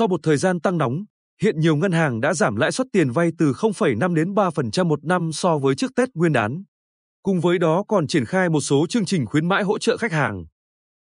Sau một thời gian tăng nóng, hiện nhiều ngân hàng đã giảm lãi suất tiền vay từ 0,5 đến 3% một năm so với trước Tết Nguyên đán. Cùng với đó còn triển khai một số chương trình khuyến mãi hỗ trợ khách hàng.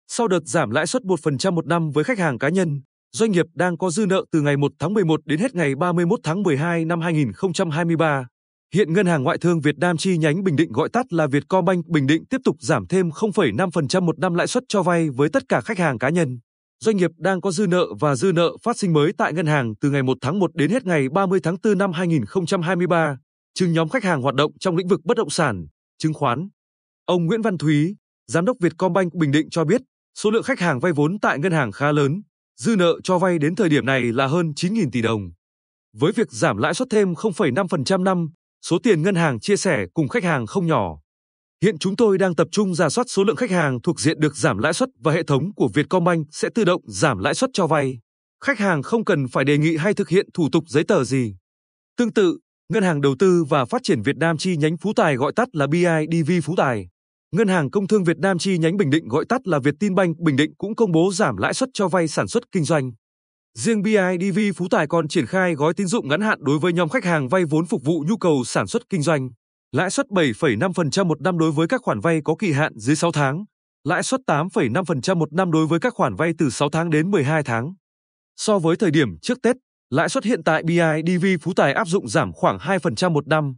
Sau đợt giảm lãi suất 1% một năm với khách hàng cá nhân, doanh nghiệp đang có dư nợ từ ngày 1 tháng 11 đến hết ngày 31 tháng 12 năm 2023. Hiện Ngân hàng Ngoại thương Việt Nam chi nhánh Bình Định gọi tắt là Vietcombank Bình Định tiếp tục giảm thêm 0,5% một năm lãi suất cho vay với tất cả khách hàng cá nhân. Doanh nghiệp đang có dư nợ và dư nợ phát sinh mới tại ngân hàng từ ngày 1 tháng 1 đến hết ngày 30 tháng 4 năm 2023, trừ nhóm khách hàng hoạt động trong lĩnh vực bất động sản, chứng khoán. Ông Nguyễn Văn Thúy, Giám đốc Vietcombank Bình Định cho biết, số lượng khách hàng vay vốn tại ngân hàng khá lớn, dư nợ cho vay đến thời điểm này là hơn 9.000 tỷ đồng. Với việc giảm lãi suất thêm 0,5% năm, số tiền ngân hàng chia sẻ cùng khách hàng không nhỏ. Hiện chúng tôi đang tập trung giả soát số lượng khách hàng thuộc diện được giảm lãi suất và hệ thống của Vietcombank sẽ tự động giảm lãi suất cho vay. Khách hàng không cần phải đề nghị hay thực hiện thủ tục giấy tờ gì. Tương tự, Ngân hàng Đầu tư và Phát triển Việt Nam chi nhánh Phú Tài gọi tắt là BIDV Phú Tài. Ngân hàng Công thương Việt Nam chi nhánh Bình Định gọi tắt là Vietinbank Bình Định cũng công bố giảm lãi suất cho vay sản xuất kinh doanh. Riêng BIDV Phú Tài còn triển khai gói tín dụng ngắn hạn đối với nhóm khách hàng vay vốn phục vụ nhu cầu sản xuất kinh doanh. Lãi suất 7,5% một năm đối với các khoản vay có kỳ hạn dưới 6 tháng, lãi suất 8,5% một năm đối với các khoản vay từ 6 tháng đến 12 tháng. So với thời điểm trước Tết, lãi suất hiện tại BIDV Phú Tài áp dụng giảm khoảng 2% một năm.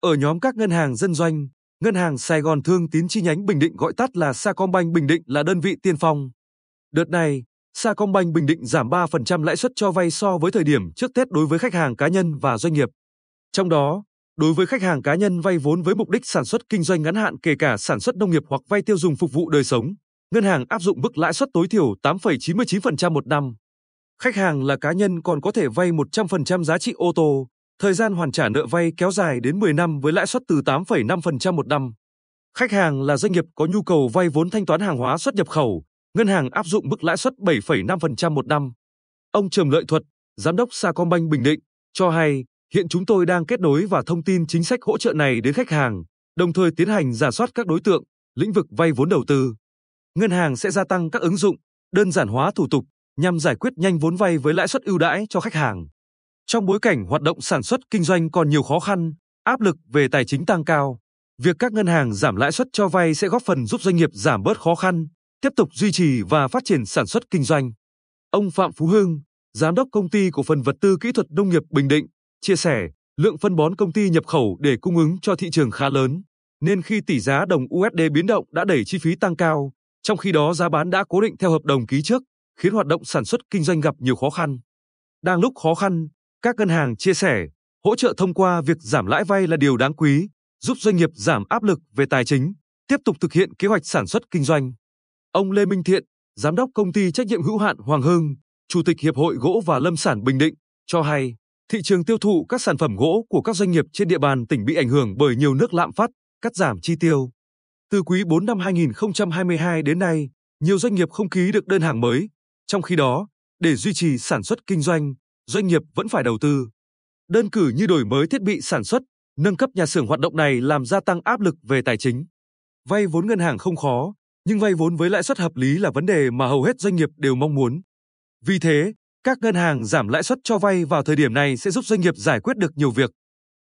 Ở nhóm các ngân hàng dân doanh, Ngân hàng Sài Gòn Thương Tín chi nhánh Bình Định gọi tắt là Sacombank Bình Định là đơn vị tiên phong. Đợt này, Sacombank Bình Định giảm 3% lãi suất cho vay so với thời điểm trước Tết đối với khách hàng cá nhân và doanh nghiệp. Trong đó, đối với khách hàng cá nhân vay vốn với mục đích sản xuất kinh doanh ngắn hạn kể cả sản xuất nông nghiệp hoặc vay tiêu dùng phục vụ đời sống, ngân hàng áp dụng mức lãi suất tối thiểu 8,99% một năm. Khách hàng là cá nhân còn có thể vay 100% giá trị ô tô, thời gian hoàn trả nợ vay kéo dài đến 10 năm với lãi suất từ 8,5% một năm. Khách hàng là doanh nghiệp có nhu cầu vay vốn thanh toán hàng hóa xuất nhập khẩu, ngân hàng áp dụng mức lãi suất 7,5% một năm. Ông Trầm Lợi Thuật, giám đốc Sacombank Bình Định, cho hay hiện chúng tôi đang kết nối và thông tin chính sách hỗ trợ này đến khách hàng, đồng thời tiến hành giả soát các đối tượng, lĩnh vực vay vốn đầu tư. Ngân hàng sẽ gia tăng các ứng dụng, đơn giản hóa thủ tục nhằm giải quyết nhanh vốn vay với lãi suất ưu đãi cho khách hàng. Trong bối cảnh hoạt động sản xuất kinh doanh còn nhiều khó khăn, áp lực về tài chính tăng cao, việc các ngân hàng giảm lãi suất cho vay sẽ góp phần giúp doanh nghiệp giảm bớt khó khăn, tiếp tục duy trì và phát triển sản xuất kinh doanh. Ông Phạm Phú Hưng, giám đốc công ty cổ phần vật tư kỹ thuật nông nghiệp Bình Định, chia sẻ, lượng phân bón công ty nhập khẩu để cung ứng cho thị trường khá lớn, nên khi tỷ giá đồng USD biến động đã đẩy chi phí tăng cao, trong khi đó giá bán đã cố định theo hợp đồng ký trước, khiến hoạt động sản xuất kinh doanh gặp nhiều khó khăn. Đang lúc khó khăn, các ngân hàng chia sẻ, hỗ trợ thông qua việc giảm lãi vay là điều đáng quý, giúp doanh nghiệp giảm áp lực về tài chính, tiếp tục thực hiện kế hoạch sản xuất kinh doanh. Ông Lê Minh Thiện, giám đốc công ty trách nhiệm hữu hạn Hoàng Hưng, chủ tịch Hiệp hội gỗ và lâm sản Bình Định, cho hay, thị trường tiêu thụ các sản phẩm gỗ của các doanh nghiệp trên địa bàn tỉnh bị ảnh hưởng bởi nhiều nước lạm phát, cắt giảm chi tiêu. Từ quý 4 năm 2022 đến nay, nhiều doanh nghiệp không ký được đơn hàng mới, trong khi đó, để duy trì sản xuất kinh doanh, doanh nghiệp vẫn phải đầu tư. Đơn cử như đổi mới thiết bị sản xuất, nâng cấp nhà xưởng hoạt động này làm gia tăng áp lực về tài chính. Vay vốn ngân hàng không khó, nhưng vay vốn với lãi suất hợp lý là vấn đề mà hầu hết doanh nghiệp đều mong muốn. Vì thế, các ngân hàng giảm lãi suất cho vay vào thời điểm này sẽ giúp doanh nghiệp giải quyết được nhiều việc.